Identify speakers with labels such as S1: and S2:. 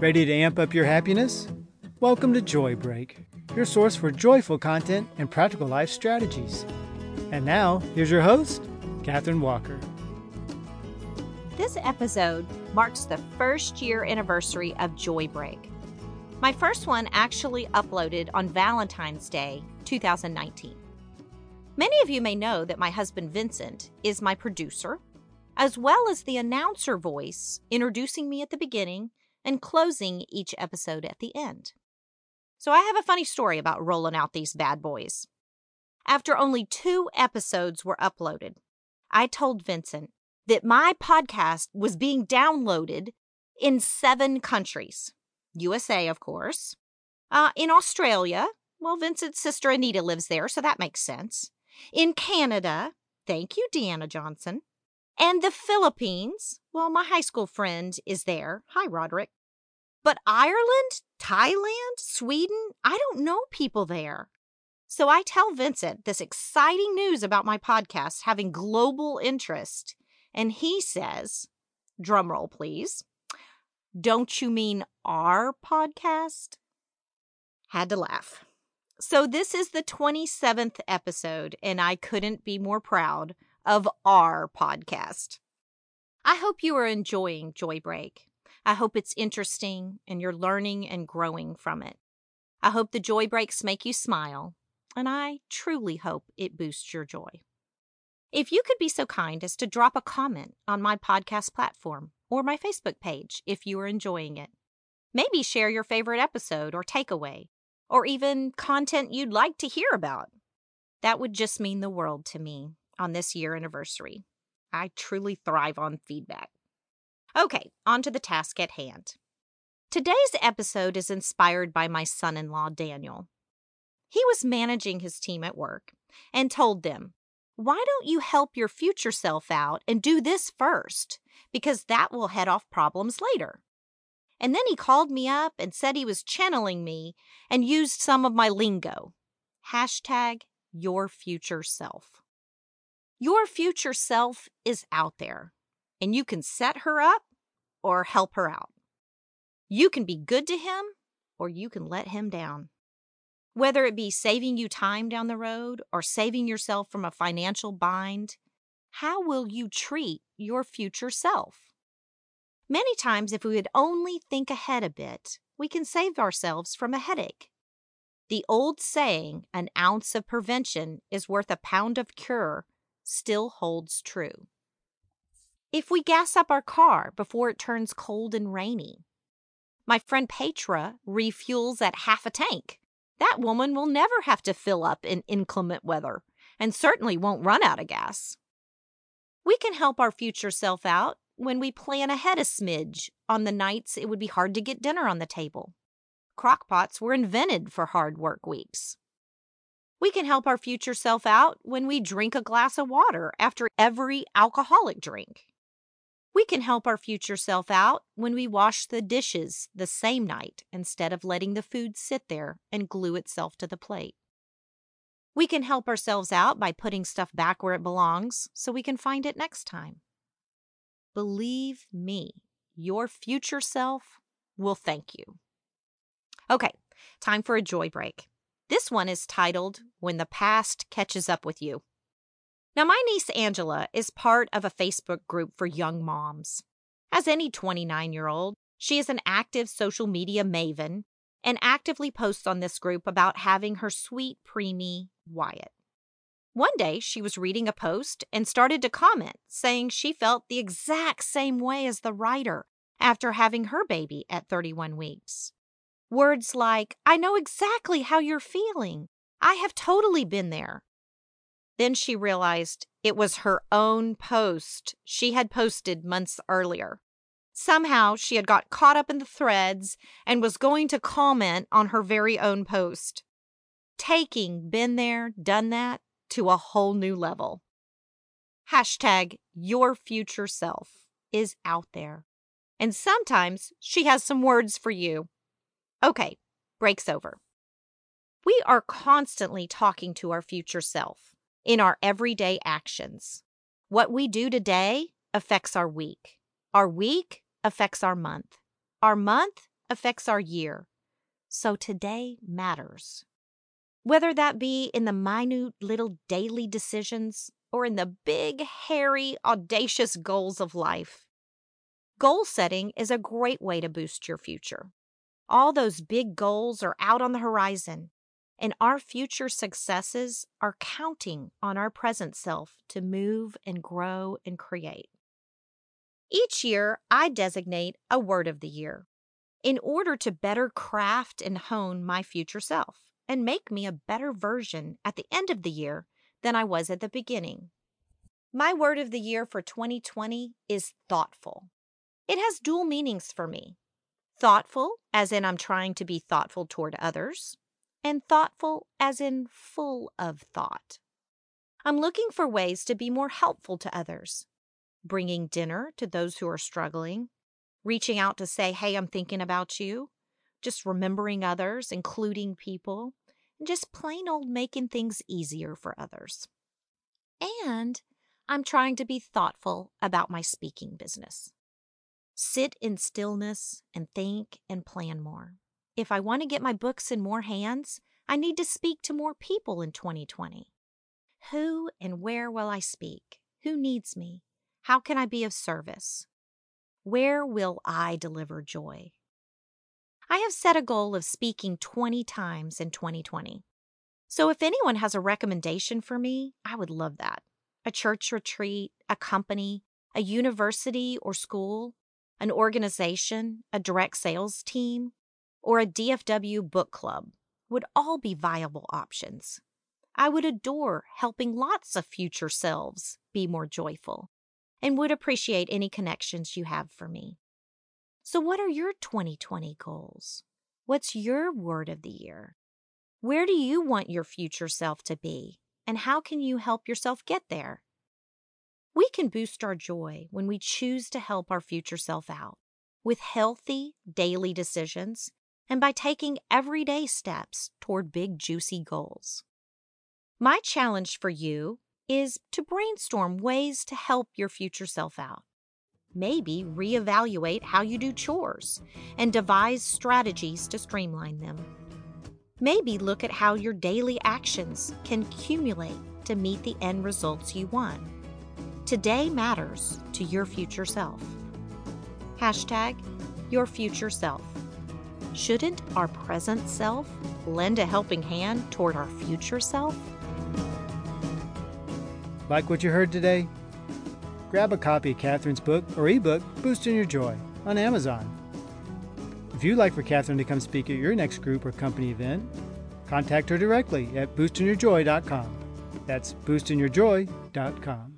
S1: Ready to amp up your happiness? Welcome to Joy Break, your source for joyful content and practical life strategies. And now, here's your host, Katherine Walker.
S2: This episode marks the first year anniversary of Joy Break. My first one actually uploaded on Valentine's Day 2019. Many of you may know that my husband Vincent is my producer, as well as the announcer voice introducing me at the beginning and closing each episode at the end. So I have a funny story about rolling out these bad boys. After only two episodes were uploaded, I told Vincent that my podcast was being downloaded in seven countries USA, of course, uh, in Australia. Well, Vincent's sister Anita lives there, so that makes sense. In Canada, thank you, Deanna Johnson. And the Philippines, well, my high school friend is there. Hi, Roderick. But Ireland, Thailand, Sweden, I don't know people there. So I tell Vincent this exciting news about my podcast having global interest. And he says, drumroll please, don't you mean our podcast? Had to laugh. So this is the 27th episode, and I couldn't be more proud of our podcast. I hope you are enjoying Joy Break. I hope it's interesting and you're learning and growing from it. I hope the joy breaks make you smile, and I truly hope it boosts your joy. If you could be so kind as to drop a comment on my podcast platform or my Facebook page if you are enjoying it, maybe share your favorite episode or takeaway, or even content you'd like to hear about. That would just mean the world to me on this year anniversary. I truly thrive on feedback. Okay, on to the task at hand. Today's episode is inspired by my son in law, Daniel. He was managing his team at work and told them, Why don't you help your future self out and do this first? Because that will head off problems later. And then he called me up and said he was channeling me and used some of my lingo. Hashtag your future self. Your future self is out there, and you can set her up or help her out. You can be good to him or you can let him down. Whether it be saving you time down the road or saving yourself from a financial bind, how will you treat your future self? Many times, if we would only think ahead a bit, we can save ourselves from a headache. The old saying, an ounce of prevention is worth a pound of cure, still holds true. If we gas up our car before it turns cold and rainy, my friend Petra refuels at half a tank. That woman will never have to fill up in inclement weather and certainly won't run out of gas. We can help our future self out when we plan ahead a smidge on the nights it would be hard to get dinner on the table. Crockpots were invented for hard work weeks. We can help our future self out when we drink a glass of water after every alcoholic drink. We can help our future self out when we wash the dishes the same night instead of letting the food sit there and glue itself to the plate. We can help ourselves out by putting stuff back where it belongs so we can find it next time. Believe me, your future self will thank you. Okay, time for a joy break. This one is titled When the Past Catches Up with You. Now, my niece Angela is part of a Facebook group for young moms. As any 29 year old, she is an active social media maven and actively posts on this group about having her sweet preemie Wyatt. One day, she was reading a post and started to comment, saying she felt the exact same way as the writer after having her baby at 31 weeks. Words like, I know exactly how you're feeling. I have totally been there. Then she realized it was her own post she had posted months earlier. Somehow she had got caught up in the threads and was going to comment on her very own post, taking been there, done that to a whole new level. Hashtag your future self is out there. And sometimes she has some words for you. Okay, breaks over. We are constantly talking to our future self in our everyday actions. What we do today affects our week. Our week affects our month. Our month affects our year. So today matters. Whether that be in the minute little daily decisions or in the big, hairy, audacious goals of life. Goal setting is a great way to boost your future. All those big goals are out on the horizon, and our future successes are counting on our present self to move and grow and create. Each year, I designate a word of the year in order to better craft and hone my future self and make me a better version at the end of the year than I was at the beginning. My word of the year for 2020 is thoughtful. It has dual meanings for me. Thoughtful, as in I'm trying to be thoughtful toward others, and thoughtful, as in full of thought. I'm looking for ways to be more helpful to others, bringing dinner to those who are struggling, reaching out to say, Hey, I'm thinking about you, just remembering others, including people, and just plain old making things easier for others. And I'm trying to be thoughtful about my speaking business. Sit in stillness and think and plan more. If I want to get my books in more hands, I need to speak to more people in 2020. Who and where will I speak? Who needs me? How can I be of service? Where will I deliver joy? I have set a goal of speaking 20 times in 2020. So if anyone has a recommendation for me, I would love that. A church retreat, a company, a university or school, an organization, a direct sales team, or a DFW book club would all be viable options. I would adore helping lots of future selves be more joyful and would appreciate any connections you have for me. So, what are your 2020 goals? What's your word of the year? Where do you want your future self to be? And how can you help yourself get there? We can boost our joy when we choose to help our future self out with healthy daily decisions and by taking everyday steps toward big, juicy goals. My challenge for you is to brainstorm ways to help your future self out. Maybe reevaluate how you do chores and devise strategies to streamline them. Maybe look at how your daily actions can accumulate to meet the end results you want. Today matters to your future self. Hashtag your future self. Shouldn't our present self lend a helping hand toward our future self?
S1: Like what you heard today? grab a copy of Catherine's book or ebook, Boosting Your Joy, on Amazon. If you'd like for Catherine to come speak at your next group or company event, contact her directly at boostingyourjoy.com. That's boostingyourjoy.com.